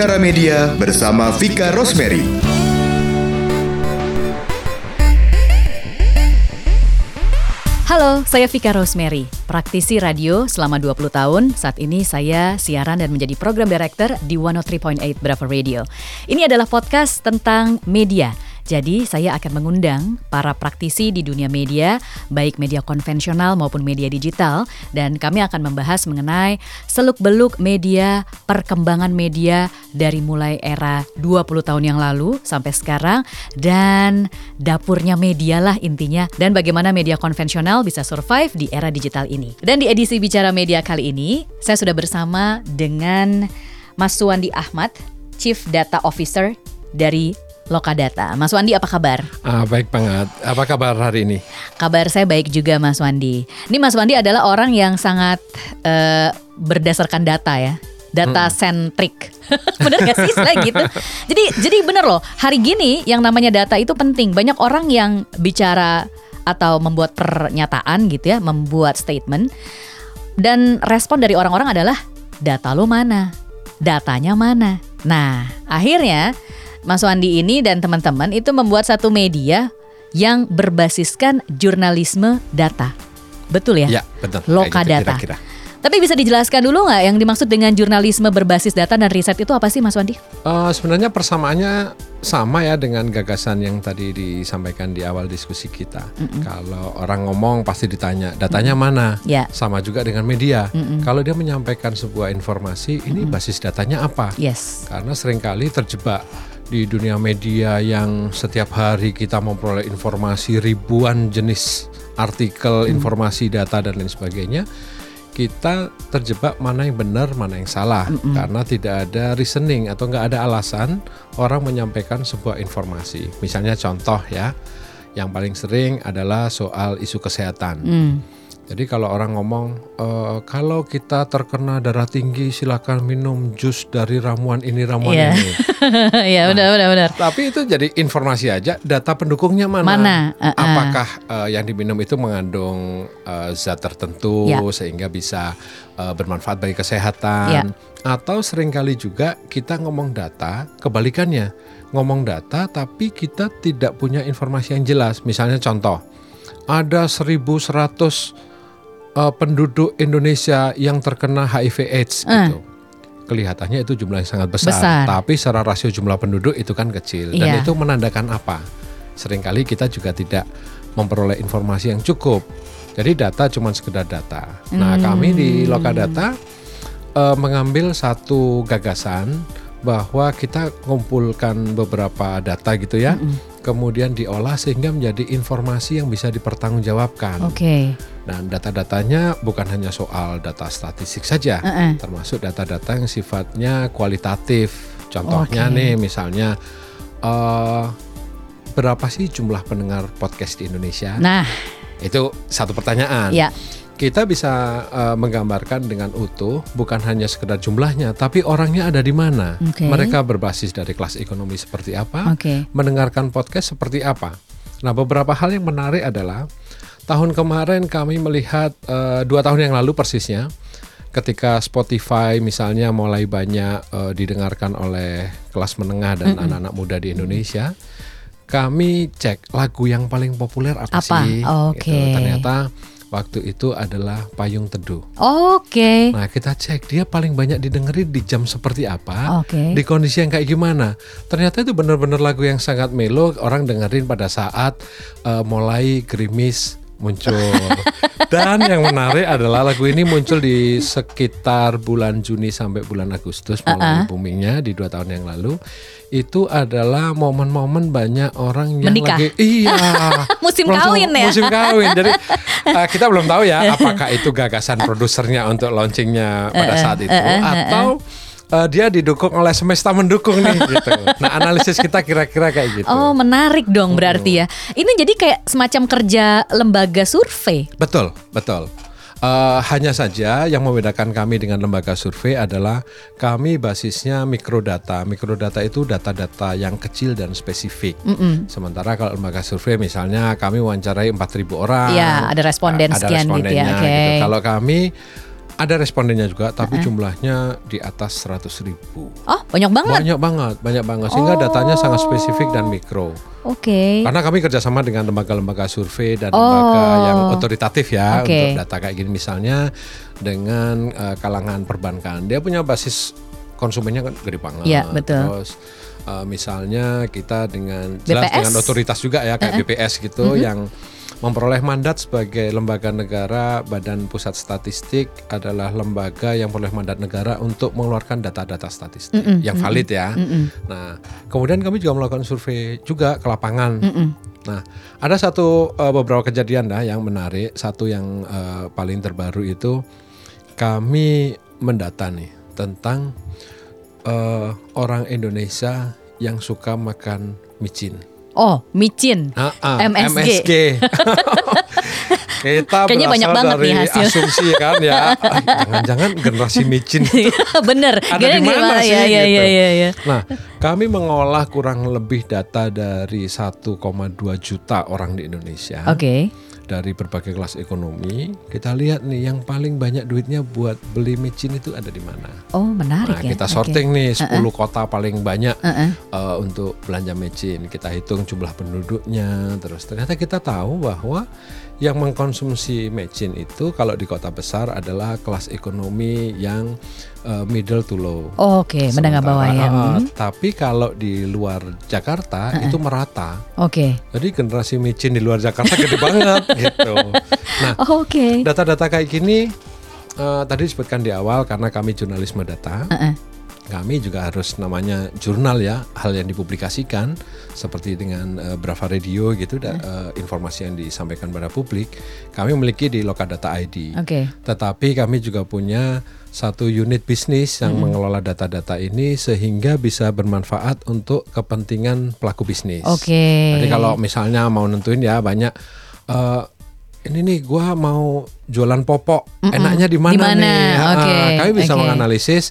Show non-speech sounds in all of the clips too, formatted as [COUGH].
Bicara Media bersama Vika Rosemary. Halo, saya Vika Rosemary, praktisi radio selama 20 tahun. Saat ini saya siaran dan menjadi program director di 103.8 Bravo Radio. Ini adalah podcast tentang media jadi saya akan mengundang para praktisi di dunia media, baik media konvensional maupun media digital, dan kami akan membahas mengenai seluk-beluk media, perkembangan media dari mulai era 20 tahun yang lalu sampai sekarang, dan dapurnya media lah intinya, dan bagaimana media konvensional bisa survive di era digital ini. Dan di edisi Bicara Media kali ini, saya sudah bersama dengan Mas Suwandi Ahmad, Chief Data Officer dari Lokadata. Mas Wandi apa kabar? Ah, baik banget. Apa kabar hari ini? Kabar saya baik juga Mas Wandi. Ini Mas Wandi adalah orang yang sangat uh, berdasarkan data ya. Data hmm. centric. [LAUGHS] bener gak sih istilah gitu? Jadi jadi bener loh, hari gini yang namanya data itu penting. Banyak orang yang bicara atau membuat pernyataan gitu ya, membuat statement dan respon dari orang-orang adalah data lo mana? Datanya mana? Nah, akhirnya Mas Wandi ini dan teman-teman itu membuat satu media yang berbasiskan jurnalisme data. Betul ya? Ya, betul. Loka gitu, data. Kira -kira. Tapi bisa dijelaskan dulu nggak yang dimaksud dengan jurnalisme berbasis data dan riset itu apa sih Mas Wandi? Uh, sebenarnya persamaannya sama ya dengan gagasan yang tadi disampaikan di awal diskusi kita. Mm -mm. Kalau orang ngomong pasti ditanya datanya mm -mm. mana. Yeah. Sama juga dengan media. Mm -mm. Kalau dia menyampaikan sebuah informasi, ini mm -mm. basis datanya apa? Yes. Karena sering kali terjebak di dunia media yang setiap hari kita memperoleh informasi ribuan jenis artikel, hmm. informasi, data dan lain sebagainya, kita terjebak mana yang benar, mana yang salah hmm. karena tidak ada reasoning atau nggak ada alasan orang menyampaikan sebuah informasi. Misalnya contoh ya, yang paling sering adalah soal isu kesehatan. Hmm jadi kalau orang ngomong e, kalau kita terkena darah tinggi silakan minum jus dari ramuan ini ramuan yeah. ini. [LAUGHS] Iya nah, benar benar benar. Tapi itu jadi informasi aja. Data pendukungnya mana? Mana? Uh, uh. Apakah uh, yang diminum itu mengandung uh, zat tertentu yeah. sehingga bisa uh, bermanfaat bagi kesehatan? Yeah. Atau sering kali juga kita ngomong data kebalikannya ngomong data tapi kita tidak punya informasi yang jelas. Misalnya contoh ada 1100 uh, penduduk Indonesia yang terkena HIV/AIDS uh. gitu. Kelihatannya itu jumlah yang sangat besar, besar, tapi secara rasio jumlah penduduk itu kan kecil dan yeah. itu menandakan apa? Seringkali kita juga tidak memperoleh informasi yang cukup. Jadi data cuma sekedar data. Nah, hmm. kami di Lokadata uh, mengambil satu gagasan bahwa kita mengumpulkan beberapa data gitu ya. Mm -mm kemudian diolah sehingga menjadi informasi yang bisa dipertanggungjawabkan. Oke. Okay. Dan data-datanya bukan hanya soal data statistik saja, uh -uh. termasuk data-data yang sifatnya kualitatif. Contohnya okay. nih, misalnya uh, berapa sih jumlah pendengar podcast di Indonesia? Nah, itu satu pertanyaan. Ya kita bisa uh, menggambarkan dengan utuh bukan hanya sekedar jumlahnya tapi orangnya ada di mana okay. mereka berbasis dari kelas ekonomi seperti apa okay. mendengarkan podcast seperti apa nah beberapa hal yang menarik adalah tahun kemarin kami melihat uh, dua tahun yang lalu persisnya ketika Spotify misalnya mulai banyak uh, didengarkan oleh kelas menengah dan anak-anak mm -hmm. muda di Indonesia kami cek lagu yang paling populer apa, apa? sih okay. gitu. ternyata waktu itu adalah Payung Teduh. Oke. Okay. Nah kita cek dia paling banyak didengerin di jam seperti apa, okay. di kondisi yang kayak gimana. Ternyata itu benar-benar lagu yang sangat melo, orang dengerin pada saat uh, mulai gerimis muncul. [LAUGHS] Dan yang menarik adalah lagu ini muncul di sekitar bulan Juni sampai bulan Agustus mulai uh -uh. boomingnya di dua tahun yang lalu. Itu adalah momen-momen banyak orang yang Menikah. lagi iya [LAUGHS] musim kawin ya. Musim kawin. Jadi uh, [LAUGHS] kita belum tahu ya apakah itu gagasan produsernya untuk launchingnya pada saat itu uh -uh. atau uh, dia didukung oleh semesta mendukung nih gitu. Nah, analisis kita kira-kira kayak gitu. Oh, menarik dong berarti ya. Ini jadi kayak semacam kerja lembaga survei. Betul, betul. Uh, hanya saja yang membedakan kami dengan lembaga survei adalah kami basisnya mikrodata. Mikrodata itu data-data yang kecil dan spesifik. Mm -mm. Sementara kalau lembaga survei misalnya kami wawancarai 4.000 orang. Iya, ada responden ada sekian gitu ya. Okay. Gitu. Kalau kami Ada respondennya juga, tapi uh -uh. jumlahnya di atas 100 ribu. Oh, banyak banget. Banyak banget, banyak banget. Sehingga oh. datanya sangat spesifik dan mikro. Oke. Okay. Karena kami kerjasama dengan lembaga-lembaga survei dan oh. lembaga yang otoritatif ya okay. untuk data kayak gini. Misalnya dengan uh, kalangan perbankan, dia punya basis konsumennya kan gede banget. Iya betul. Terus uh, misalnya kita dengan jelas BPS? dengan otoritas juga ya kayak uh -uh. BPS gitu uh -huh. yang memperoleh mandat sebagai lembaga negara Badan Pusat Statistik adalah lembaga yang memperoleh mandat negara untuk mengeluarkan data-data statistik mm -mm, yang valid ya. Mm -mm. Nah, kemudian kami juga melakukan survei juga ke lapangan. Mm -mm. Nah, ada satu uh, beberapa kejadian dah yang menarik. Satu yang uh, paling terbaru itu kami mendata nih tentang uh, orang Indonesia yang suka makan micin. Oh, micin. Uh, uh, MSG. MSG. [LAUGHS] Kita Kayaknya banyak banget dari nih hasil. asumsi kan ya. [LAUGHS] Jangan-jangan generasi micin. Bener. Ada di mana sih ya, ya, gitu. Ya, ya, ya. Nah, kami mengolah kurang lebih data dari 1,2 juta orang di Indonesia. Oke. Okay dari berbagai kelas ekonomi, kita lihat nih yang paling banyak duitnya buat beli micin itu ada di mana. Oh, menarik nah, ya. Kita sorting okay. nih 10 uh -uh. kota paling banyak uh -uh. Uh, untuk belanja micin. Kita hitung jumlah penduduknya, terus ternyata kita tahu bahwa yang mengkonsumsi mecin itu kalau di kota besar adalah kelas ekonomi yang uh, middle to low. Oh, Oke, okay. menengah bawah ya. Uh, Tapi kalau di luar Jakarta uh -uh. itu merata. Oke. Okay. Jadi generasi micin di luar Jakarta gede [LAUGHS] banget gitu. Nah, oh, oke. Okay. Data-data kayak gini uh, tadi disebutkan di awal karena kami jurnalisme data. Uh -uh kami juga harus namanya jurnal ya hal yang dipublikasikan seperti dengan uh, Brava Radio gitu da, uh, informasi yang disampaikan pada publik kami memiliki di Lokadata ID. Okay. Tetapi kami juga punya satu unit bisnis yang hmm. mengelola data-data ini sehingga bisa bermanfaat untuk kepentingan pelaku bisnis. Oke. Okay. Jadi kalau misalnya mau nentuin ya banyak uh, ini nih gue mau jualan popok, mm -mm. enaknya di mana nih? Okay. kami bisa okay. menganalisis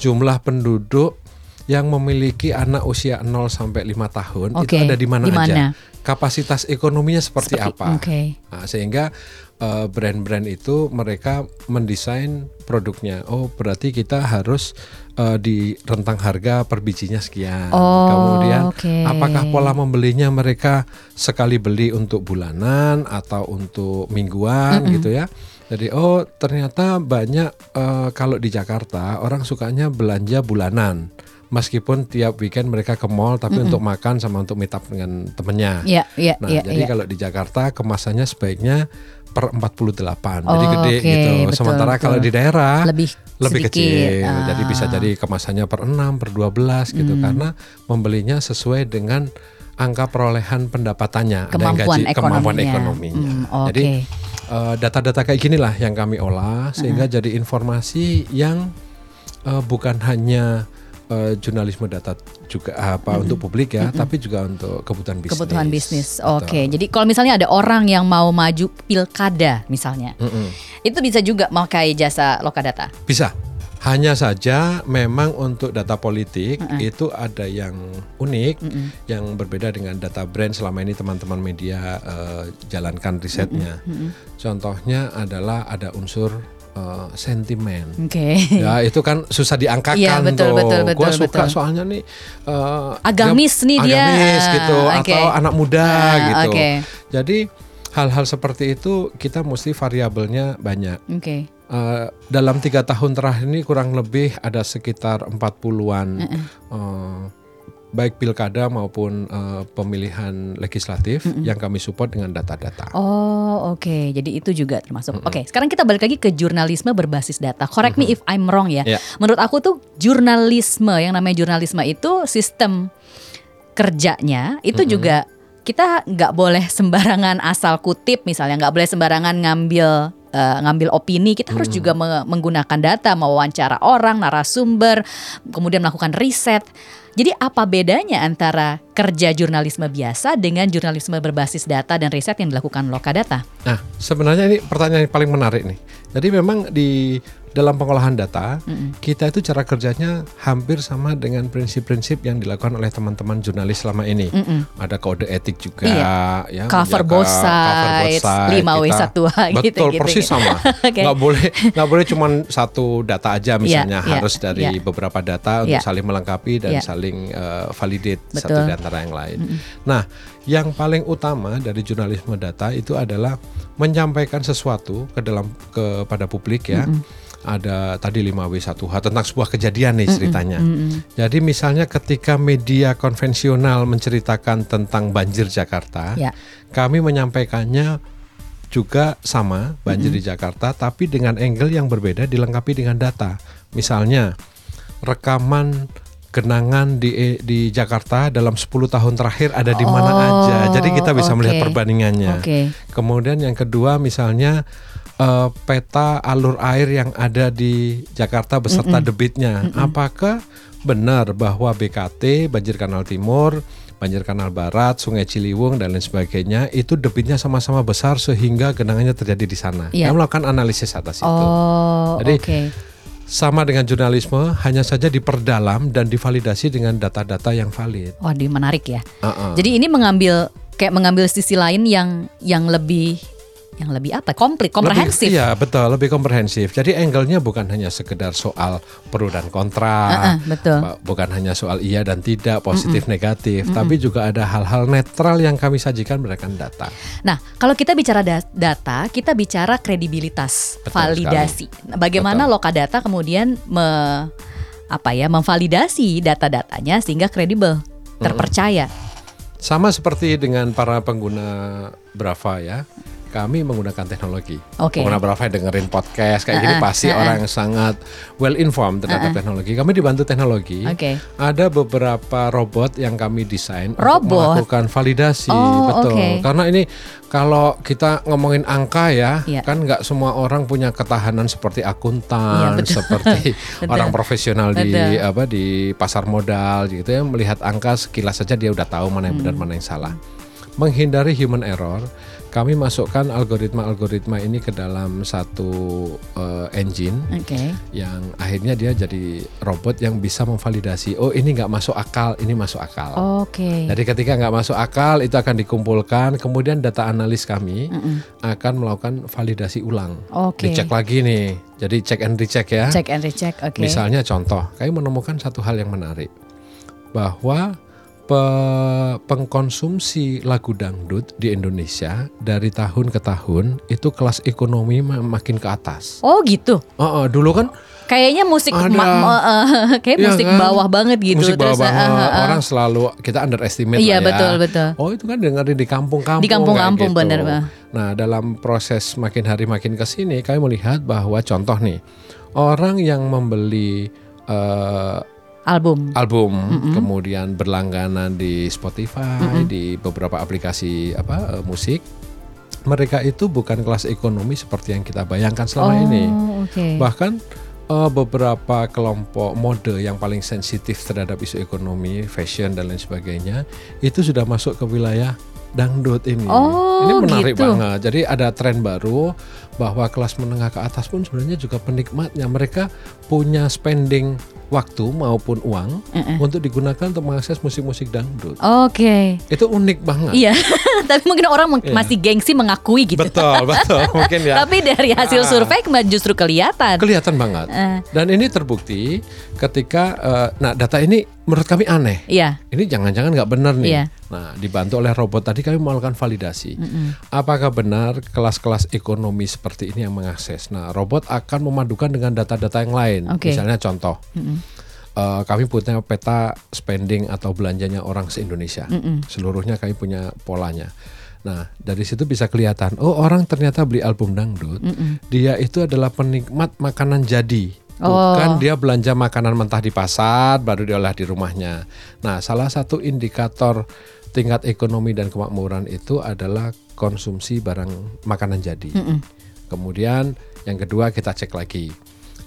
jumlah penduduk yang memiliki anak usia 0 sampai 5 tahun okay. itu ada di mana aja. Kapasitas ekonominya seperti, seperti apa. Okay. Nah, sehingga uh, brand-brand itu mereka mendesain produknya. Oh, berarti kita harus uh, di rentang harga per bijinya sekian. Oh, Kemudian okay. apakah pola membelinya mereka sekali beli untuk bulanan atau untuk mingguan mm -mm. gitu ya. Jadi oh ternyata banyak uh, kalau di Jakarta orang sukanya belanja bulanan. Meskipun tiap weekend mereka ke mall tapi mm -hmm. untuk makan sama untuk meet up dengan temennya. Yeah, yeah, nah, yeah, jadi yeah. kalau di Jakarta kemasannya sebaiknya per 48. Oh, jadi gede okay, gitu. Betul, Sementara betul. kalau di daerah lebih lebih sedikit. kecil. Ah. Jadi bisa jadi kemasannya per 6, per 12 gitu mm. karena membelinya sesuai dengan angka perolehan pendapatannya, kemampuan ada gaji, kemampuan ekonominya. Mm, okay. Jadi uh, data-data kayak ginilah yang kami olah sehingga uh-huh. jadi informasi yang uh, bukan hanya uh, jurnalisme data juga apa mm-hmm. untuk publik ya, mm-hmm. tapi juga untuk kebutuhan bisnis. Kebutuhan bisnis. Oke. Okay. Jadi kalau misalnya ada orang yang mau maju pilkada misalnya, mm-hmm. itu bisa juga memakai jasa Lokadata. Bisa. Hanya saja memang untuk data politik -uh. itu ada yang unik, -uh. yang berbeda dengan data brand selama ini teman-teman media uh, jalankan risetnya. -uh. Contohnya adalah ada unsur uh, sentimen. Oke. Okay. Ya itu kan susah diangkakan ya, betul, tuh. Betul, betul, Gua suka betul. soalnya nih uh, agamis nih dia. Agamis gitu uh, okay. atau anak muda uh, gitu. Okay. Jadi hal-hal seperti itu kita mesti variabelnya banyak. Oke. Okay. Uh, dalam tiga tahun terakhir ini kurang lebih ada sekitar 40-an uh -uh. uh, baik pilkada maupun uh, pemilihan legislatif uh -uh. yang kami support dengan data-data. Oh oke, okay. jadi itu juga termasuk. Uh -uh. Oke, okay. sekarang kita balik lagi ke jurnalisme berbasis data. Correct uh -uh. me if I'm wrong ya. Yeah. Menurut aku tuh jurnalisme yang namanya jurnalisme itu sistem kerjanya itu uh -uh. juga kita nggak boleh sembarangan asal kutip misalnya nggak boleh sembarangan ngambil uh, ngambil opini, kita hmm. harus juga me menggunakan data, mewawancara orang, narasumber, kemudian melakukan riset. Jadi apa bedanya antara kerja jurnalisme biasa dengan jurnalisme berbasis data dan riset yang dilakukan Lokadata? Nah, sebenarnya ini pertanyaan yang paling menarik nih. Jadi memang di dalam pengolahan data, mm-hmm. kita itu cara kerjanya hampir sama dengan prinsip-prinsip yang dilakukan oleh teman-teman jurnalis selama ini. Mm-hmm. Ada kode etik juga, iya. ya, cover both sides, lima w satu h gitu. Betul, gitu, persis gitu. sama. [LAUGHS] okay. Nggak boleh, nggak boleh cuma satu data aja, iya, misalnya yeah, harus yeah, dari yeah. beberapa data untuk yeah. saling melengkapi dan yeah. saling uh, validate Betul. satu di antara yang lain. Mm-hmm. Nah, yang paling utama dari jurnalisme data itu adalah menyampaikan sesuatu ke dalam kepada publik ya. Mm-hmm ada tadi 5W1H tentang sebuah kejadian nih ceritanya. Mm -mm. Jadi misalnya ketika media konvensional menceritakan tentang banjir Jakarta, yeah. kami menyampaikannya juga sama banjir mm -hmm. di Jakarta tapi dengan angle yang berbeda dilengkapi dengan data. Misalnya rekaman genangan di di Jakarta dalam 10 tahun terakhir ada di mana oh, aja. Jadi kita bisa okay. melihat perbandingannya. Okay. Kemudian yang kedua misalnya uh, peta alur air yang ada di Jakarta beserta mm -mm. debitnya. Mm -mm. Apakah benar bahwa BKT, Banjir Kanal Timur, Banjir Kanal Barat, Sungai Ciliwung dan lain sebagainya itu debitnya sama-sama besar sehingga genangannya terjadi di sana. Yeah. Kami melakukan analisis atas oh, itu. Jadi okay. sama dengan jurnalisme, hanya saja diperdalam dan divalidasi dengan data-data yang valid. Wah, di menarik ya. Uh -uh. Jadi ini mengambil kayak mengambil sisi lain yang yang lebih yang lebih apa? Komplit komprehensif. Lebih, iya betul lebih komprehensif. Jadi angle-nya bukan hanya sekedar soal pro dan kontra uh -uh, betul bukan hanya soal iya dan tidak positif uh -uh. negatif uh -uh. tapi juga ada hal-hal netral yang kami sajikan berdasarkan data. Nah kalau kita bicara da data kita bicara kredibilitas betul validasi. sekali. bagaimana betul. Lokadata kemudian me apa ya memvalidasi data-datanya sehingga kredibel terpercaya? Sama seperti dengan para pengguna Brava ya kami menggunakan teknologi. Okay. Pengguna Brava dengerin podcast kayak uh -uh, gini pasti uh -uh. orang yang sangat well informed terhadap uh -uh. teknologi. Kami dibantu teknologi. Okay. Ada beberapa robot yang kami desain robot? untuk melakukan validasi, oh, betul. Okay. Karena ini kalau kita ngomongin angka ya, yeah. kan nggak semua orang punya ketahanan seperti akuntan, yeah, betul. seperti [LAUGHS] betul. orang profesional betul. di apa di pasar modal gitu ya melihat angka sekilas saja dia udah tahu mana yang benar hmm. mana yang salah. Menghindari human error kami masukkan algoritma-algoritma ini ke dalam satu uh, engine okay. yang akhirnya dia jadi robot yang bisa memvalidasi oh ini nggak masuk akal ini masuk akal. Oke. Okay. Jadi ketika nggak masuk akal itu akan dikumpulkan kemudian data analis kami mm -mm. akan melakukan validasi ulang. Okay. Dicek lagi nih. Jadi check and recheck ya. Check and recheck. Oke. Okay. Misalnya contoh, kami menemukan satu hal yang menarik bahwa pe pengkonsumsi lagu dangdut di Indonesia dari tahun ke tahun itu kelas ekonomi makin ke atas. Oh gitu. Uh, uh, dulu kan kayaknya musik ada, uh, [LAUGHS] kayak ya musik kan? bawah banget gitu. Musik bawah banget. Uh, uh, Orang selalu kita underestimate Iya lah ya. betul betul. Oh itu kan dengerin di kampung-kampung. Di kampung-kampung gitu. bener Pak. Nah dalam proses makin hari makin ke sini kami melihat bahwa contoh nih orang yang membeli uh, album album mm -hmm. kemudian berlangganan di Spotify mm -hmm. di beberapa aplikasi apa uh, musik mereka itu bukan kelas ekonomi seperti yang kita bayangkan selama oh, ini okay. bahkan uh, beberapa kelompok mode yang paling sensitif terhadap isu ekonomi fashion dan lain sebagainya itu sudah masuk ke wilayah dangdut ini. Oh, ini menarik gitu. banget. Jadi ada tren baru bahwa kelas menengah ke atas pun sebenarnya juga penikmatnya. Mereka punya spending waktu maupun uang uh -uh. untuk digunakan untuk mengakses musik-musik dangdut. Oke. Okay. Itu unik banget. Iya. [LAUGHS] Tapi mungkin orang yeah. masih gengsi mengakui gitu. Betul, [LAUGHS] betul. Mungkin ya. Tapi dari hasil uh, survei justru kelihatan. Kelihatan banget. Uh. Dan ini terbukti ketika uh, nah data ini menurut kami aneh. Iya. Ini jangan-jangan nggak benar nih. Iya. Nah, dibantu oleh robot tadi kami melakukan validasi. Mm -mm. Apakah benar kelas-kelas ekonomi seperti ini yang mengakses? Nah, robot akan memadukan dengan data-data yang lain. Okay. Misalnya contoh. Mm -mm. Uh, kami punya peta spending atau belanjanya orang se-Indonesia. Mm -mm. Seluruhnya kami punya polanya. Nah, dari situ bisa kelihatan, oh orang ternyata beli album dangdut, mm -mm. dia itu adalah penikmat makanan jadi. Bukan oh. dia belanja makanan mentah di pasar baru diolah di rumahnya. Nah, salah satu indikator tingkat ekonomi dan kemakmuran itu adalah konsumsi barang makanan jadi. Mm -mm. Kemudian yang kedua kita cek lagi,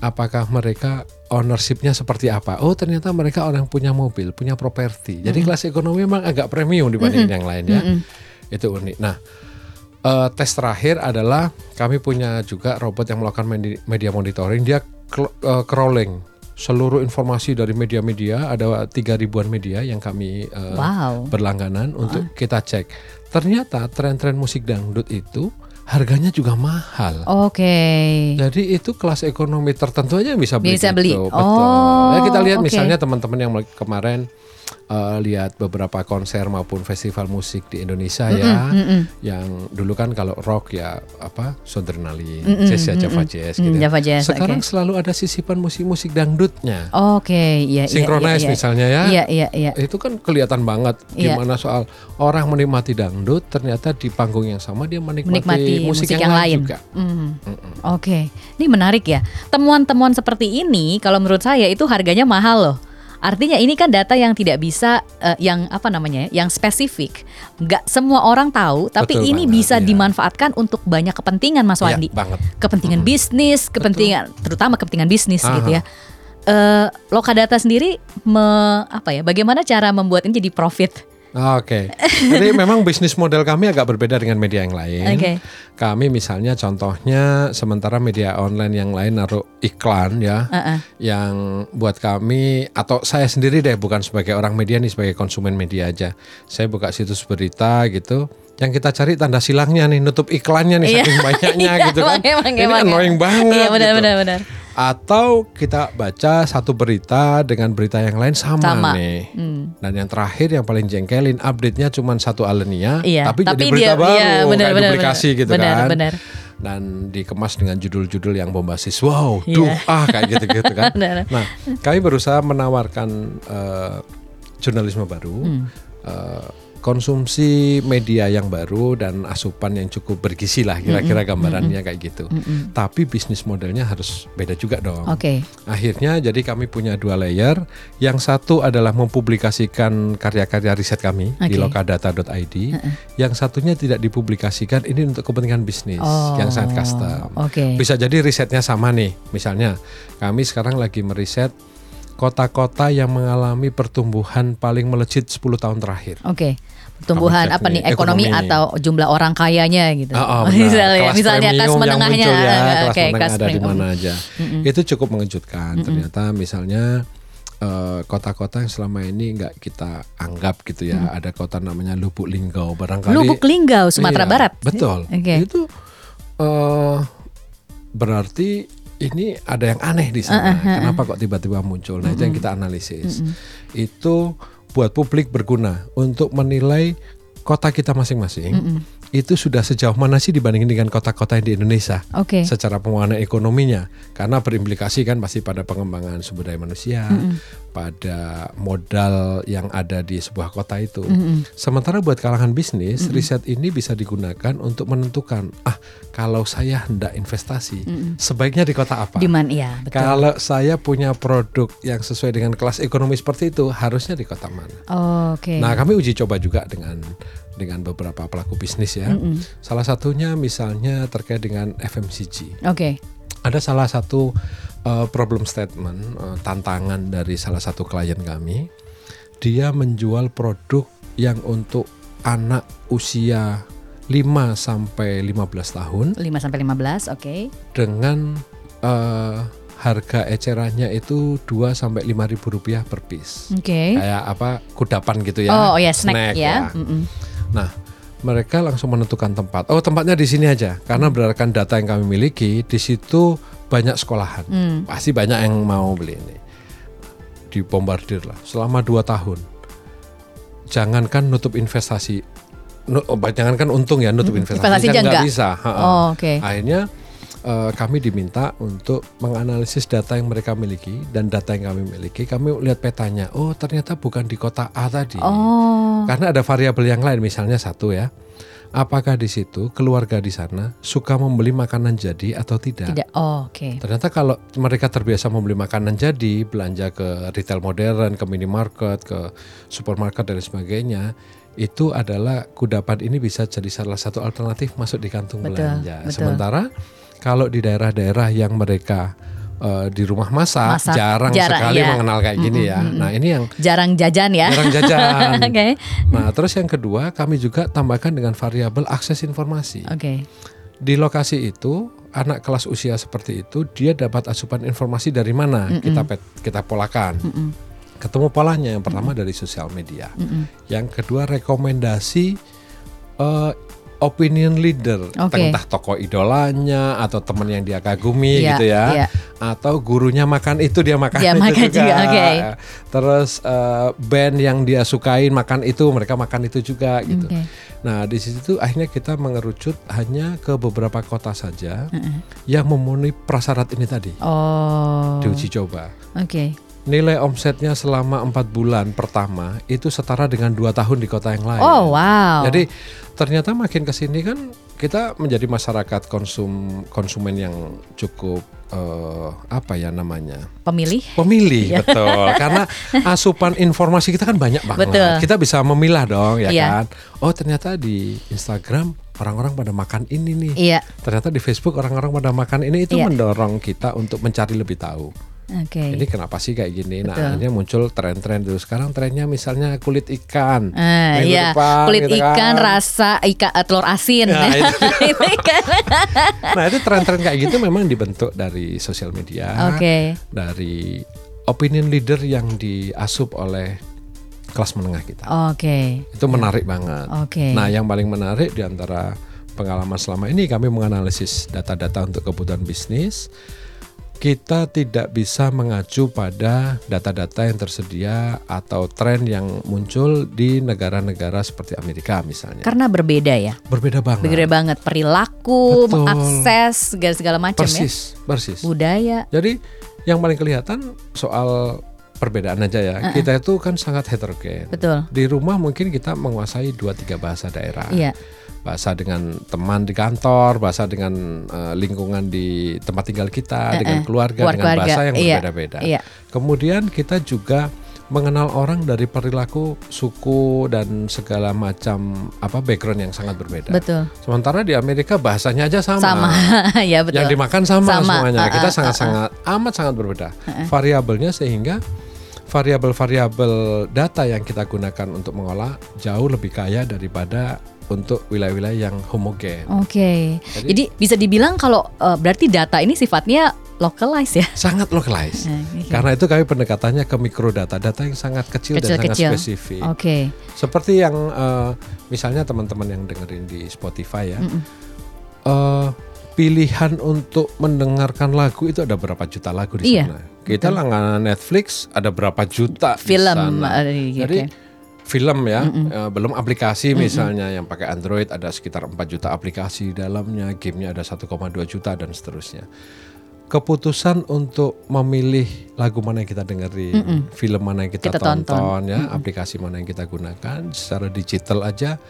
apakah mereka ownershipnya seperti apa? Oh ternyata mereka orang punya mobil, punya properti. Jadi mm -mm. kelas ekonomi memang agak premium dibanding mm -mm. yang lain ya. Mm -mm. Itu unik. Nah uh, tes terakhir adalah kami punya juga robot yang melakukan media monitoring. Dia uh, crawling seluruh informasi dari media-media ada tiga ribuan media yang kami uh, wow. berlangganan untuk kita cek. Ternyata tren-tren musik dangdut itu harganya juga mahal. Oke. Okay. Jadi itu kelas ekonomi tertentu aja bisa beli. Bisa beli. Betul. Oh. Ya kita lihat okay. misalnya teman-teman yang kemarin uh, lihat beberapa konser maupun festival musik di Indonesia mm -mm, ya, mm -mm. yang dulu kan kalau rock ya apa Sondrenalin, mm -mm, jazz ya Java Jazz gitu. Mm, Java Jazz, Sekarang okay. selalu ada sisipan musik-musik dangdutnya. Oke, okay, iya. Synchronize iya, iya, misalnya ya. Iya, iya, iya. Itu kan kelihatan banget yeah. gimana soal orang menikmati dangdut, ternyata di panggung yang sama dia menikmati, menikmati musik, musik yang, yang lain juga. Mm. Mm -mm. Oke, okay. ini menarik ya. Temuan-temuan seperti ini, kalau menurut saya itu harganya mahal loh. Artinya ini kan data yang tidak bisa uh, yang apa namanya ya, yang spesifik. Nggak semua orang tahu, tapi Betul ini banget, bisa ya. dimanfaatkan untuk banyak kepentingan Mas iya, Wandi. Ya, banget. Kepentingan hmm. bisnis, kepentingan Betul. terutama kepentingan bisnis Aha. gitu ya. Uh, Lokadata sendiri me, apa ya? Bagaimana cara membuat ini jadi profit? Oke, okay. jadi memang bisnis model kami agak berbeda dengan media yang lain. Okay. Kami misalnya contohnya sementara media online yang lain naruh iklan ya, uh -uh. yang buat kami atau saya sendiri deh bukan sebagai orang media nih sebagai konsumen media aja. Saya buka situs berita gitu, yang kita cari tanda silangnya nih, nutup iklannya nih iya. saking banyaknya [LAUGHS] iya, gitu kan. Emang, Ini annoying banget. Iya benar gitu. benar benar atau kita baca satu berita dengan berita yang lain sama, sama. nih. Hmm. Dan yang terakhir yang paling jengkelin update-nya cuma satu alinea iya, tapi, tapi jadi berita dia, baru iya, bener, kayak bener, duplikasi bener, gitu bener, kan. Bener. Dan dikemas dengan judul-judul yang bombastis. Wow, iya. duh ah kayak gitu-gitu kan. [LAUGHS] nah, kami berusaha menawarkan uh, jurnalisme baru. Hmm. Uh, konsumsi media yang baru dan asupan yang cukup bergizi lah kira-kira gambarannya kayak gitu. Tapi bisnis modelnya harus beda juga dong. Oke. Okay. Akhirnya jadi kami punya dua layer. Yang satu adalah mempublikasikan karya-karya riset kami okay. di lokadata.id. Uh -uh. Yang satunya tidak dipublikasikan ini untuk kepentingan bisnis oh, yang sangat custom. Okay. Bisa jadi risetnya sama nih. Misalnya kami sekarang lagi meriset kota-kota yang mengalami pertumbuhan paling melejit 10 tahun terakhir. Oke. Okay pertumbuhan apa nih ekonomi, ekonomi atau jumlah orang kayanya gitu. [LAUGHS] Oh, oh, misalnya kelas misalnya kelas menengahnya ya, kelas okay, menengah kelas ada di mana aja. Mm -hmm. Itu cukup mengejutkan. Mm -hmm. Ternyata misalnya eh, kota-kota uh, yang selama ini nggak kita anggap gitu ya. Hmm. Ada kota namanya Lubuk Linggau barangkali. Lubuk Linggau Sumatera iya, Barat. Betul. Okay. Itu uh, berarti ini ada yang aneh di sana. Uh, uh, uh, Kenapa kok tiba-tiba muncul? Nah, uh, uh. itu yang kita analisis. Uh, uh. Itu buat publik berguna untuk menilai kota kita masing-masing. Mm -mm itu sudah sejauh mana sih dibandingin dengan kota-kota di Indonesia okay. secara penguatan ekonominya karena berimplikasi kan pasti pada pengembangan sumber daya manusia mm -hmm. pada modal yang ada di sebuah kota itu mm -hmm. sementara buat kalangan bisnis mm -hmm. riset ini bisa digunakan untuk menentukan ah kalau saya hendak investasi mm -hmm. sebaiknya di kota apa Diman, ya, betul. kalau saya punya produk yang sesuai dengan kelas ekonomi seperti itu harusnya di kota mana oh, okay. nah kami uji coba juga dengan dengan beberapa pelaku bisnis ya. Mm -hmm. Salah satunya misalnya terkait dengan FMCG. Oke. Okay. Ada salah satu uh, problem statement uh, tantangan dari salah satu klien kami. Dia menjual produk yang untuk anak usia 5 sampai 15 tahun. 5 sampai 15, oke. Okay. Dengan uh, harga ecerannya itu 2 sampai 5 ribu rupiah per piece. Oke. Okay. Kayak apa kudapan gitu ya. Oh, oh ya snack, snack ya. ya. Mm -mm. Nah, mereka langsung menentukan tempat. Oh, tempatnya di sini aja. Karena berdasarkan data yang kami miliki, di situ banyak sekolahan. Hmm. Pasti banyak yang mau beli ini. Dibombardir lah selama dua tahun. Jangankan nutup investasi, oh, jangankan untung ya nutup hmm. investasi, investasi nggak bisa. Oh, Okay. Akhirnya uh, kami diminta untuk menganalisis data yang mereka miliki dan data yang kami miliki. Kami lihat petanya. Oh, ternyata bukan di kota A tadi. Oh. Karena ada variabel yang lain, misalnya satu ya. Apakah di situ keluarga di sana suka membeli makanan jadi atau tidak? Tidak. Oh, oke. Okay. Ternyata kalau mereka terbiasa membeli makanan jadi, belanja ke retail modern, ke minimarket, ke supermarket dan sebagainya, itu adalah kudapan ini bisa jadi salah satu alternatif masuk di kantung betul, belanja. Betul. Sementara kalau di daerah-daerah yang mereka uh, di rumah masak, Masak, jarang, jarang, sekali iya. mengenal kayak gini ya. Nah ini yang Jarang jajan ya. jarang jajan. [LAUGHS] Oke. Nah terus yang kedua kami juga tambahkan dengan variabel akses informasi. Oke. Di lokasi itu anak kelas usia seperti itu dia dapat asupan informasi dari mana kita pet- kita polakan. Ketemu polanya yang pertama dari sosial media, yang kedua rekomendasi eh, opinion leader, Oke. entah tokoh idolanya atau teman yang dia kagumi Iya, gitu ya, iya. atau gurunya makan itu dia makan Dia itu makan juga. juga, oke. Terus eh, band yang dia sukain makan itu mereka makan itu juga gitu. Oke. Nah di situ akhirnya kita mengerucut hanya ke beberapa kota saja yang memenuhi prasyarat ini tadi Oh. diuji coba. Oke. Nilai omsetnya selama empat bulan pertama itu setara dengan dua tahun di kota yang lain. Oh wow. Jadi ternyata makin ke sini kan kita menjadi masyarakat konsum konsumen yang cukup eh, apa ya namanya pemilih. pemilih betul [LAUGHS] karena asupan informasi kita kan banyak banget Betul. kita bisa memilah dong ya Iya. kan oh ternyata di Instagram orang-orang pada makan ini nih Iya. ternyata di Facebook orang-orang pada makan ini itu Iya. mendorong kita untuk mencari lebih tahu Oke. ini kenapa sih kayak gini nah Betul. akhirnya muncul tren-tren dulu sekarang trennya misalnya kulit ikan Minggu iya. depan, Kulit gitu ikan kan. rasa ikan telur asin. Nah, [LAUGHS] itu. Kan. [LAUGHS] nah itu tren-tren kayak gitu memang dibentuk dari sosial media Oke. dari opinion leader yang diasup oleh kelas menengah kita Oke. itu menarik banget. Oke. Nah, yang paling menarik di antara pengalaman selama ini kami menganalisis data-data untuk kebutuhan bisnis. Kita tidak bisa mengacu pada data-data yang tersedia atau tren yang muncul di negara-negara seperti Amerika misalnya. Karena berbeda ya. Berbeda banget. Berbeda banget perilaku, Betul. mengakses segala segala macam ya. Persis, persis. Budaya. Jadi yang paling kelihatan soal perbedaan aja ya. Kita itu kan sangat heterogen. Betul. Di rumah mungkin kita menguasai dua tiga bahasa daerah. Iya. Bahasa dengan teman di kantor, bahasa dengan eh, lingkungan di tempat tinggal kita, dengan keluarga, dengan Keluarga, bahasa yang iya, berbeda-beda. iya. Kemudian kita juga mengenal orang dari perilaku, suku dan segala macam apa background yang sangat berbeda. Betul. Sementara di Amerika bahasanya aja sama. Sama. [LAUGHS] ya betul. Yang dimakan sama, Sama, semuanya. uh, Kita uh, sangat-sangat amat sangat berbeda. Variabelnya sehingga variabel-variabel data yang kita gunakan untuk mengolah jauh lebih kaya daripada untuk wilayah-wilayah yang homogen. Oke. Jadi- Jadi, bisa dibilang kalau eh, berarti data ini sifatnya localized ya. Sangat localized. Nah, oke. Karena itu kami pendekatannya ke mikrodata, data yang sangat kecil, dan sangat spesifik. Oke. Seperti yang eh, misalnya teman-teman yang dengerin di Spotify ya, eh, pilihan untuk mendengarkan lagu itu ada berapa juta lagu di Iya, Kita langganan Netflix ada berapa juta di Film, sana. eh, iya, Jadi oke. film ya, eh, belum aplikasi misalnya yang pakai Android ada sekitar 4 juta aplikasi di dalamnya, gamenya ada 1,2 juta dan seterusnya. Keputusan untuk memilih lagu mana yang kita dengerin, film mana yang kita, Kita tonton. tonton, ya, aplikasi mana yang kita gunakan, secara digital aja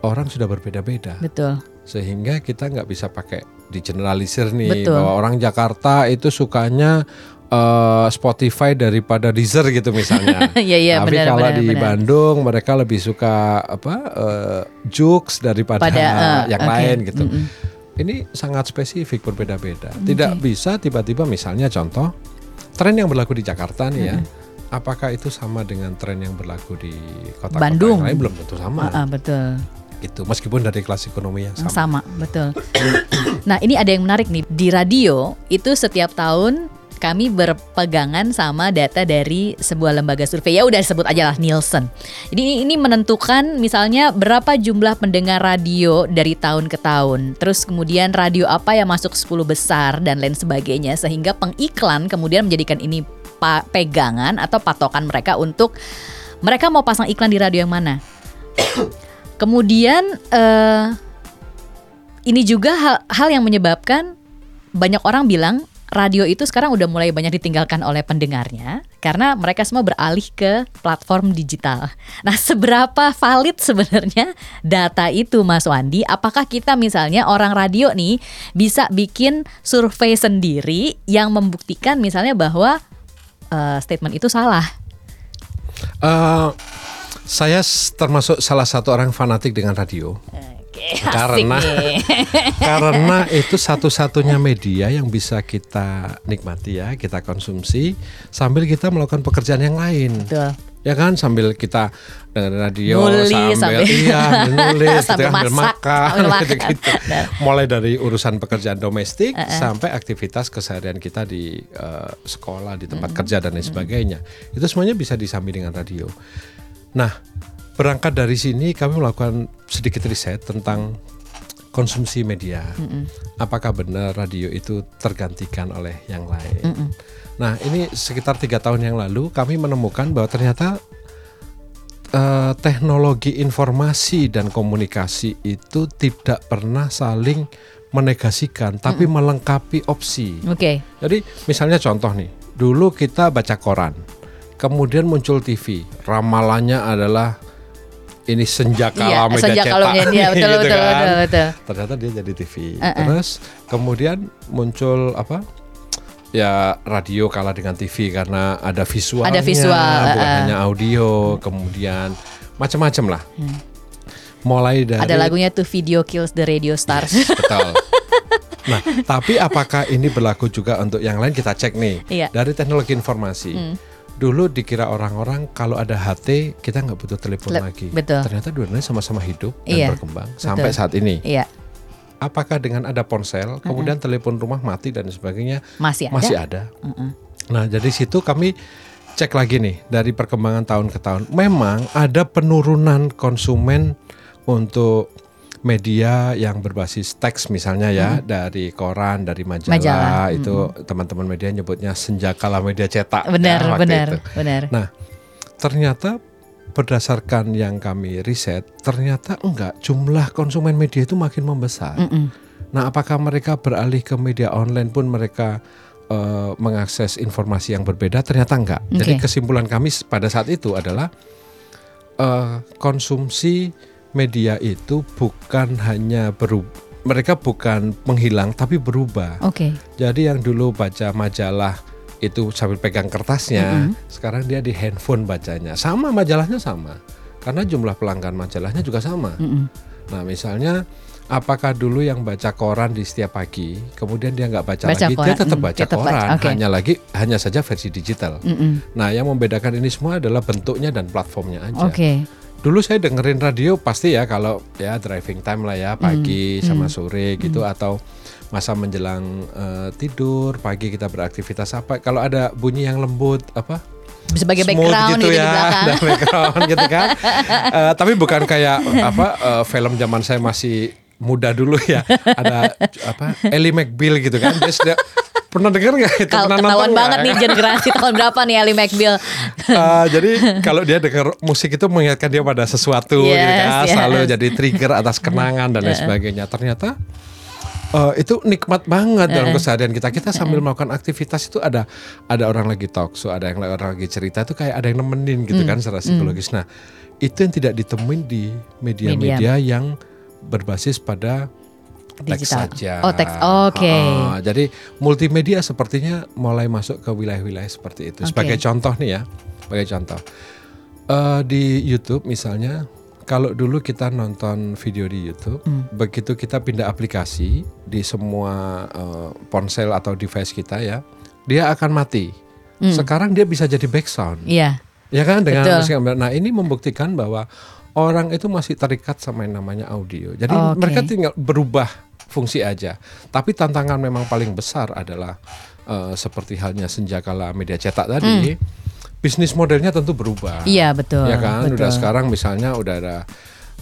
orang sudah berbeda-beda Betul. sehingga kita nggak bisa pakai di generalisir nih Betul. bahwa orang Jakarta itu sukanya eh, Spotify daripada Deezer gitu misalnya. [LAUGHS] Iya, iya, Tapi benar, kalau benar, di benar. Bandung mereka lebih suka apa eh, Jux daripada Pada, eh, yang oke. lain gitu. Ini sangat spesifik berbeda-beda. Tidak bisa tiba-tiba misalnya contoh tren yang berlaku di Jakarta nih ya. Apakah itu sama dengan tren yang berlaku di kota-kota Bandung. yang lain belum tentu sama Ah, ah, betul. gitu. Meskipun dari kelas ekonomi Yang sama. sama, betul. [COUGHS] nah, ini ada yang menarik nih. Di radio itu setiap tahun kami berpegangan sama data dari sebuah lembaga survei. Ya udah sebut aja lah Nielsen. Jadi ini menentukan misalnya berapa jumlah pendengar radio dari tahun ke tahun. Terus kemudian radio apa yang masuk 10 besar dan lain sebagainya sehingga pengiklan kemudian menjadikan ini pegangan atau patokan mereka untuk mereka mau pasang iklan di radio yang mana. [COUGHS] Kemudian eh, ini juga hal, hal yang menyebabkan banyak orang bilang radio itu sekarang udah mulai banyak ditinggalkan oleh pendengarnya karena mereka semua beralih ke platform digital. Nah, seberapa valid sebenarnya data itu Mas Wandi? Apakah kita misalnya orang radio nih bisa bikin survei sendiri yang membuktikan misalnya bahwa eh, statement itu salah? Eh, saya termasuk salah satu orang fanatik dengan radio. Karena [LAUGHS] karena itu satu-satunya media yang bisa kita nikmati ya, kita konsumsi sambil kita melakukan pekerjaan yang lain. Betul ya kan sambil kita dengerin radio nulis, sambil, sambil iya nulis [LAUGHS] sambil, gitu, masak, sambil makan, sambil [LAUGHS] makan. gitu, gitu. mulai dari urusan pekerjaan domestik uh -uh. sampai aktivitas keseharian kita di uh, sekolah di tempat uh -uh. kerja dan lain sebagainya itu semuanya bisa disambi dengan radio nah berangkat dari sini kami melakukan sedikit riset tentang konsumsi media. Mm -mm. Apakah benar radio itu tergantikan oleh yang lain? Mm -mm. Nah, ini sekitar tiga tahun yang lalu kami menemukan bahwa ternyata uh, teknologi informasi dan komunikasi itu tidak pernah saling menegasikan, tapi mm -mm. melengkapi opsi. Oke. Okay. Jadi, misalnya contoh nih, dulu kita baca koran, kemudian muncul TV, ramalannya adalah ini senja kala iya, media senja cetak dia, [LAUGHS] betul, gitu betul, kan. betul, betul. Ternyata dia jadi TV. Uh -uh. Terus kemudian muncul apa? Ya radio kalah dengan TV karena ada visualnya, ada visual, bukan uh. hanya audio. Kemudian macam-macam lah. Hmm. Mulai dari ada lagunya tuh Video Kills the Radio Stars. Yes, betul. [LAUGHS] Nah, tapi apakah ini berlaku juga untuk yang lain kita cek nih iya. dari teknologi informasi. Hmm dulu dikira orang-orang kalau ada HT kita nggak butuh telepon Le lagi. Betul. Ternyata dua-duanya sama-sama hidup dan iya, berkembang betul. sampai saat ini. Iya. Apakah dengan ada ponsel, kemudian uh -uh. telepon rumah mati dan sebagainya masih ada? Masih ada. -uh. Nah, dari situ kami cek lagi nih dari perkembangan tahun ke tahun. Memang ada penurunan konsumen untuk media yang berbasis teks misalnya ya hmm. dari koran dari majalah, majalah. itu hmm. teman-teman media nyebutnya senjakala media cetak benar ya, benar itu. benar nah ternyata berdasarkan yang kami riset ternyata enggak jumlah konsumen media itu makin membesar mm -mm. nah apakah mereka beralih ke media online pun mereka uh, mengakses informasi yang berbeda ternyata enggak okay. jadi kesimpulan kami pada saat itu adalah uh, konsumsi media itu bukan hanya berubah mereka bukan menghilang tapi berubah. Oke. Okay. Jadi yang dulu baca majalah itu sambil pegang kertasnya, mm -hmm. sekarang dia di handphone bacanya. Sama majalahnya sama. Karena jumlah pelanggan majalahnya juga sama. Mm -hmm. Nah, misalnya apakah dulu yang baca koran di setiap pagi, kemudian dia nggak baca, baca lagi, koran. dia tetap baca mm, koran, baca. Okay. hanya lagi hanya saja versi digital. Mm -hmm. Nah, yang membedakan ini semua adalah bentuknya dan platformnya aja. Okay dulu saya dengerin radio pasti ya kalau ya driving time lah ya pagi mm, sama sore gitu mm. atau masa menjelang uh, tidur pagi kita beraktivitas apa. Kalau ada bunyi yang lembut apa? Sebagai background gitu, gitu ya, di background gitu kan. Uh, [LAUGHS] tapi bukan kayak apa uh, film zaman saya masih muda dulu ya. Ada apa Ellie McBeal gitu kan. Dia sudah Pernah dengar nggak itu? Pernah ketahuan banget nih generasi tahun berapa nih Ali McBeal. uh, jadi kalau dia dengar musik itu mengingatkan dia pada sesuatu yes, gitu kan, yes. selalu jadi trigger atas kenangan dan lain sebagainya. Ternyata uh, itu nikmat banget dalam keseharian kita. Kita sambil melakukan aktivitas itu ada ada orang lagi talk, so ada yang orang lagi cerita itu kayak ada yang nemenin gitu mm. kan secara psikologis. Mm. Nah, itu yang tidak ditemuin di media-media yang berbasis pada teks saja. Oh, teks. Oh, Oke. Okay. Uh, jadi multimedia sepertinya mulai masuk ke wilayah-wilayah seperti itu. Okay. Sebagai contoh nih ya, sebagai contoh. Uh, di YouTube misalnya kalau dulu kita nonton video di YouTube, hmm. begitu kita pindah aplikasi di semua uh, ponsel atau device kita ya, dia akan mati. Hmm. Sekarang dia bisa jadi background. Iya. Ya kan dengan musik. Nah, ini membuktikan bahwa orang itu masih terikat sama yang namanya audio. Jadi okay. mereka tinggal berubah fungsi aja. Tapi tantangan memang paling besar adalah uh, seperti halnya senjakala media cetak tadi. Hmm. Bisnis modelnya tentu berubah. Iya betul. Ya kan, betul. udah sekarang misalnya udah ada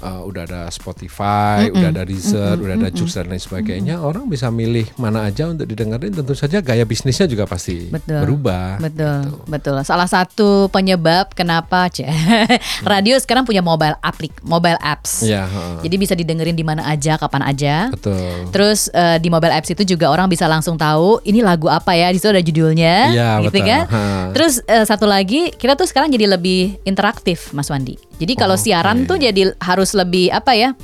uh, udah ada Spotify, mm -mm. udah ada Deezer, mm -mm. udah ada Jux dan lain sebagainya, mm -mm. orang bisa milih mana aja untuk didengarin. Tentu saja gaya bisnisnya juga pasti betul. berubah. Betul, gitu. betul. Salah satu penyebab kenapa [LAUGHS] radio sekarang punya mobile aplik, mobile apps. Ya, uh. Jadi bisa didengerin di mana aja, kapan aja. Betul. Terus uh, di mobile apps itu juga orang bisa langsung tahu ini lagu apa ya, di situ ada judulnya, ya, gitu betul. kan. Ha. Terus uh, satu lagi, kita tuh sekarang jadi lebih interaktif, Mas Wandi. Jadi kalau oh, siaran okay. tuh jadi harus lebih apa ya?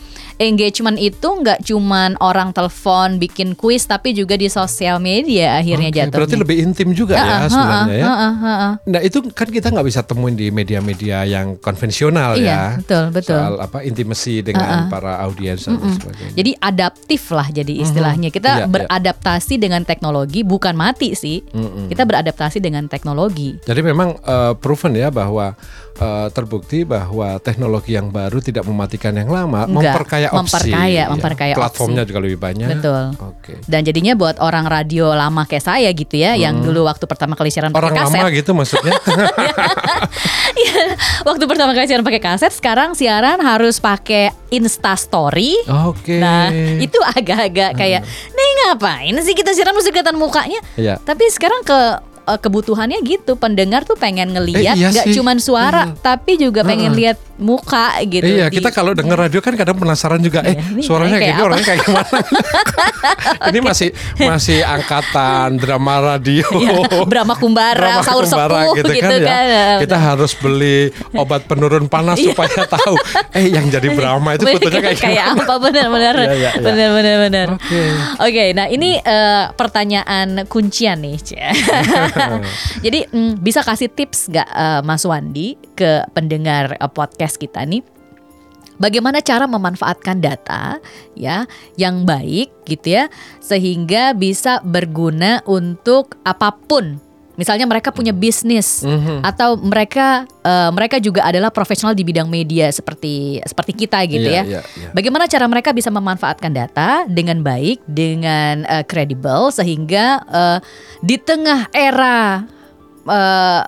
Engagement itu nggak cuman orang telepon bikin kuis tapi juga di sosial media akhirnya Oke, jatuhnya. Berarti lebih intim juga ya sebenarnya ya. ah, ah, ah, ah. Nah itu kan kita nggak bisa temuin di media-media yang konvensional Iya, ya. betul, betul. Soal apa intimasi dengan para audiens dan sebagainya. Jadi adaptif lah jadi istilahnya. Kita Iya, iya. beradaptasi dengan teknologi bukan mati sih. Kita beradaptasi dengan teknologi. Jadi memang eh, proven ya bahwa eh, terbukti bahwa teknologi yang baru tidak mematikan yang lama, Enggak, memperkaya opsi. memperkaya, ya. memperkaya Platformnya opsi. juga lebih banyak. Betul. Oke. Dan jadinya buat orang radio lama kayak saya gitu ya, yang dulu waktu pertama kali siaran Orang pakai kaset, lama gitu maksudnya. [LAUGHS] waktu pertama kali siaran pakai kaset, sekarang siaran harus pakai Insta Story. Oke. Nah, itu agak-agak kayak, nih ngapain sih kita siaran mesti kelihatan mukanya? Iya. Tapi sekarang ke eh, kebutuhannya gitu, pendengar tuh pengen ngeliat, Eh, iya nggak cuman suara, Iya. tapi juga pengen lihat muka gitu. Iya, di- kita kalau denger radio kan kadang penasaran juga, eh Iya, ini suaranya kayak kayak gini, apa? orangnya kayak gimana? [LAUGHS] Ini masih masih angkatan drama radio. Iya, Brahma Kumbara, Drama Sahur Kumbara Sepuh gitu, kan. ya. Kita harus beli obat penurun panas Iya. supaya tahu, eh yang jadi Brahma itu fotonya kayak gimana? apa benar-benar Iya, iya, iya. benar-benar benar. Oke. Oke, nah ini eh, pertanyaan kuncian nih. [LAUGHS] [LAUGHS] Jadi mm, bisa kasih tips nggak eh, Mas Wandi ke pendengar eh, podcast kita nih? Bagaimana cara memanfaatkan data ya yang baik gitu ya sehingga bisa berguna untuk apa pun. Misalnya mereka punya bisnis Mhm. atau mereka eh, mereka juga adalah profesional di bidang media seperti seperti kita gitu Iya, ya. iya, iya. Bagaimana cara mereka bisa memanfaatkan data dengan baik, dengan eh, kredibel sehingga eh, di tengah era eh,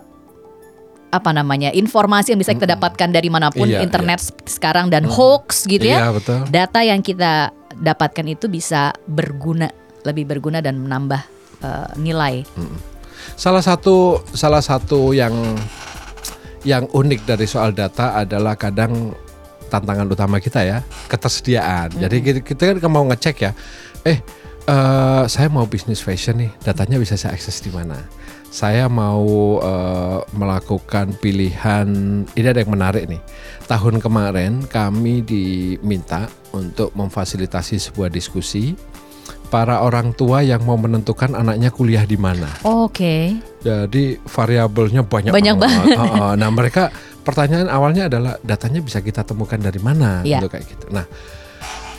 apa namanya informasi yang bisa kita dapatkan dari mana pun Iya, internet sekarang dan hoax gitu ya, Iya, betul. data yang kita dapatkan itu bisa berguna, lebih berguna dan menambah eh, nilai. Salah satu salah satu yang yang unik dari soal data adalah kadang tantangan utama kita ya ketersediaan. Jadi kita, kita kan mau ngecek ya, eh eh, saya mau bisnis fashion nih, datanya bisa saya akses di mana? Saya mau eh, melakukan pilihan, ini ada yang menarik nih. Tahun kemarin kami diminta untuk memfasilitasi sebuah diskusi para orang tua yang mau menentukan anaknya kuliah di mana. Oke. Jadi variabelnya banyak, Banyak banget. Oh, oh. [LAUGHS] Nah mereka pertanyaan awalnya adalah datanya bisa kita temukan dari mana, Iya. gitu kayak gitu. Nah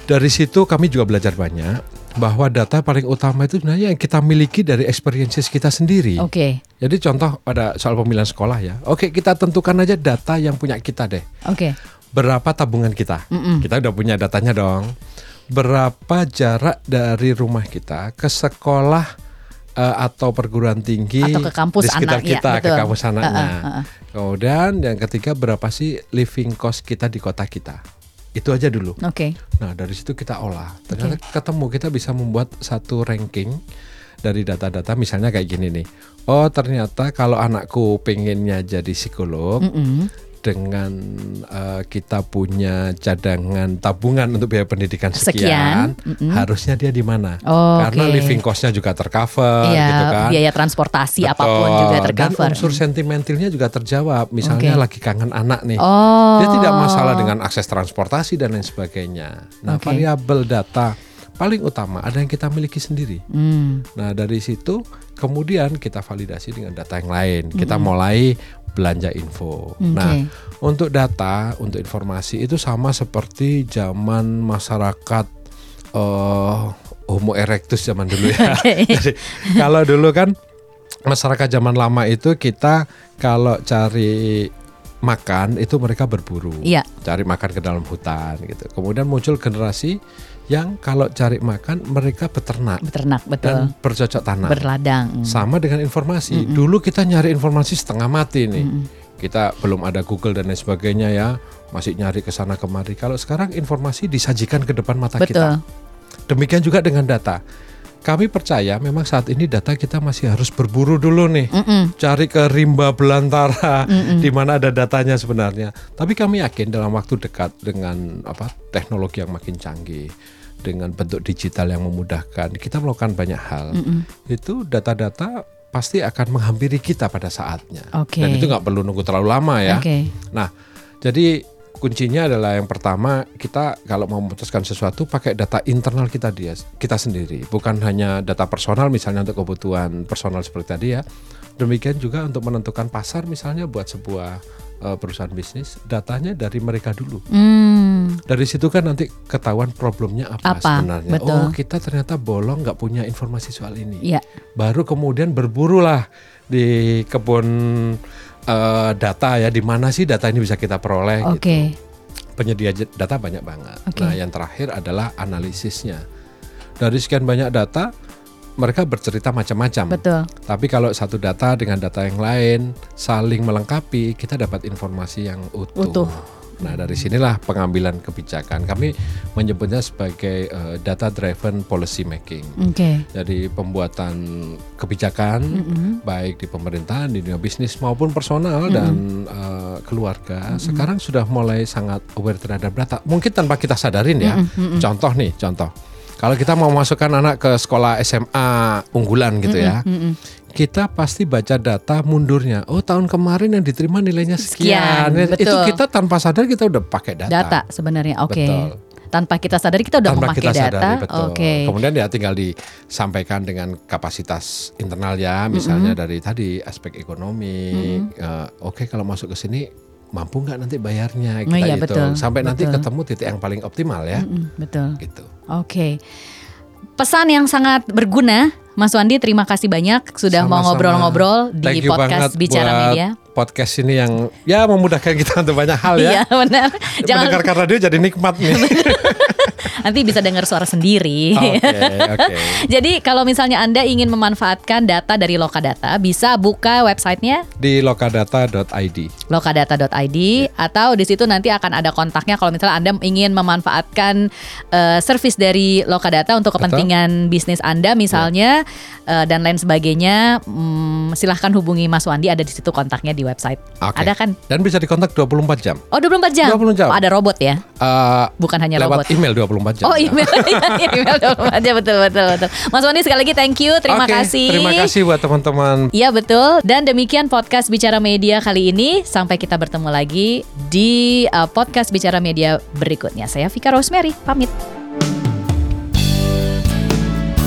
dari situ kami juga belajar banyak bahwa data paling utama itu sebenarnya yang kita miliki dari experiences kita sendiri. Oke. Jadi contoh pada soal pemilihan sekolah ya. Oke kita tentukan aja data yang punya kita deh. Oke. Berapa tabungan kita? Mm-mm. Kita udah punya datanya dong. Berapa jarak dari rumah kita ke sekolah eh, atau perguruan tinggi Atau ke kampus di sekitar anak, iya, kita ke betul. kampus anaknya. Heeh, heeh. Kemudian yang ketiga berapa sih living cost kita di kota kita? Itu aja dulu. Oke. Nah dari situ kita olah. Ternyata ketemu kita bisa membuat satu ranking dari data-data misalnya kayak gini nih. Oh ternyata kalau anakku pengennya jadi psikolog Mm-mm. Dengan eh, kita punya cadangan tabungan untuk biaya pendidikan Sekian, sekian, mm-mm. harusnya dia di mana? Oh, Karena oke. living costnya juga tercover, Iya, gitu kan? biaya transportasi Betul. apa pun juga Dan tercover. unsur sentimentalnya juga terjawab. Misalnya Oke. lagi kangen anak nih, Oh. dia tidak masalah dengan akses transportasi dan lain sebagainya. Nah, Oke. variabel data paling utama ada yang kita miliki sendiri. Hmm. Nah dari situ kemudian kita validasi dengan data yang lain. Kita mulai belanja info. Nah untuk data, untuk informasi itu sama seperti zaman masyarakat eh Homo erectus zaman dulu ya. [LAUGHS] Jadi kalau dulu kan masyarakat zaman lama itu kita kalau cari makan itu mereka berburu, Iya. cari makan ke dalam hutan gitu. Kemudian muncul generasi yang kalau cari makan mereka beternak Beternak betul. dan bercocok tanam. Berladang. Sama dengan informasi. Dulu kita nyari informasi setengah mati nih. Kita belum ada Google dan lain sebagainya ya, masih nyari ke sana kemari. Kalau sekarang informasi disajikan ke depan mata Betul. kita. Demikian juga dengan data. Kami percaya memang saat ini data kita masih harus berburu dulu nih. Mm-mm. Cari ke rimba belantara di mana ada datanya sebenarnya. Tapi kami yakin dalam waktu dekat dengan apa teknologi yang makin canggih dengan bentuk digital yang memudahkan, kita melakukan banyak hal. Itu data-data pasti akan menghampiri kita pada saatnya. Oke. Dan itu nggak perlu nunggu terlalu lama ya. Oke. Nah, jadi kuncinya adalah yang pertama kita kalau mau memutuskan sesuatu pakai data internal kita dia kita sendiri, bukan hanya data personal misalnya untuk kebutuhan personal seperti tadi ya. Demikian juga untuk menentukan pasar misalnya buat sebuah uh, perusahaan bisnis, datanya dari mereka dulu. Hmm. Dari situ kan nanti ketahuan problemnya apa, apa? sebenarnya. Betul. Oh kita ternyata bolong nggak punya informasi soal ini. Ya. Baru kemudian berburulah di kebun uh, data ya di mana sih data ini bisa kita peroleh okay. gitu. Penyedia data banyak banget. Okay. Nah, yang terakhir adalah analisisnya. Dari sekian banyak data mereka bercerita macam-macam. Betul. Tapi kalau satu data dengan data yang lain saling melengkapi, kita dapat informasi yang utuh. utuh. Nah, dari sinilah pengambilan kebijakan. Kami menyebutnya sebagai uh, data driven policy making. Okay. Jadi pembuatan kebijakan mm -hmm. baik di pemerintahan, di dunia bisnis maupun personal mm -hmm. dan uh, keluarga mm -hmm. sekarang sudah mulai sangat aware terhadap data. Mungkin tanpa kita sadarin ya. Mm -hmm. Contoh nih, contoh. Kalau kita mau masukkan anak ke sekolah SMA unggulan gitu mm -hmm. ya. Mm -hmm kita pasti baca data mundurnya. Oh tahun kemarin yang diterima nilainya sekian. sekian betul. Itu kita tanpa sadar kita udah pakai data. Data sebenarnya, oke. Okay. Tanpa kita sadar kita udah tanpa memakai kita data. Oke. Okay. Kemudian ya tinggal disampaikan dengan kapasitas internal ya, misalnya mm -hmm. dari tadi aspek ekonomi. Mm -hmm. uh, oke okay, kalau masuk ke sini mampu nggak nanti bayarnya kita oh, iya, hitung betul, sampai betul. nanti ketemu titik yang paling optimal ya. Mm -hmm, betul. Gitu. Oke. Okay. Pesan yang sangat berguna Mas Wandi terima kasih banyak sudah Sama-sama. mau ngobrol-ngobrol di podcast Bicara Media. Podcast ini yang ya memudahkan kita untuk banyak hal ya. [LAUGHS] Iya benar. Jangan Mendengarkan radio jadi nikmat nih. [LAUGHS] Nanti bisa dengar suara sendiri. Oke, okay, [LAUGHS] okay. Jadi kalau misalnya Anda ingin memanfaatkan data dari Lokadata, bisa buka websitenya di lokadata.id. Lokadata.id yeah. atau di situ nanti akan ada kontaknya kalau misalnya Anda ingin memanfaatkan uh, service dari Lokadata untuk kepentingan Betul. bisnis Anda misalnya yeah. uh, dan lain sebagainya, um, silahkan hubungi Mas Wandi ada di situ kontaknya di website. Okay. Ada kan? Dan bisa dikontak 24 jam. Oh, 24 jam. 24 jam. Oh, ada robot ya? Uh, Bukan hanya lewat robot. email 24 jam. Oh email, [LAUGHS] iya, email 24 jam betul betul betul. Mas Wandi sekali lagi thank you, terima okay, kasih. Terima kasih buat teman-teman. Iya betul. Dan demikian podcast Bicara Media kali ini. Sampai kita bertemu lagi di uh, podcast Bicara Media berikutnya. Saya Vika Rosemary, pamit.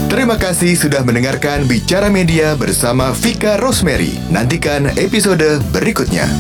Terima kasih sudah mendengarkan Bicara Media bersama Vika Rosemary. Nantikan episode berikutnya.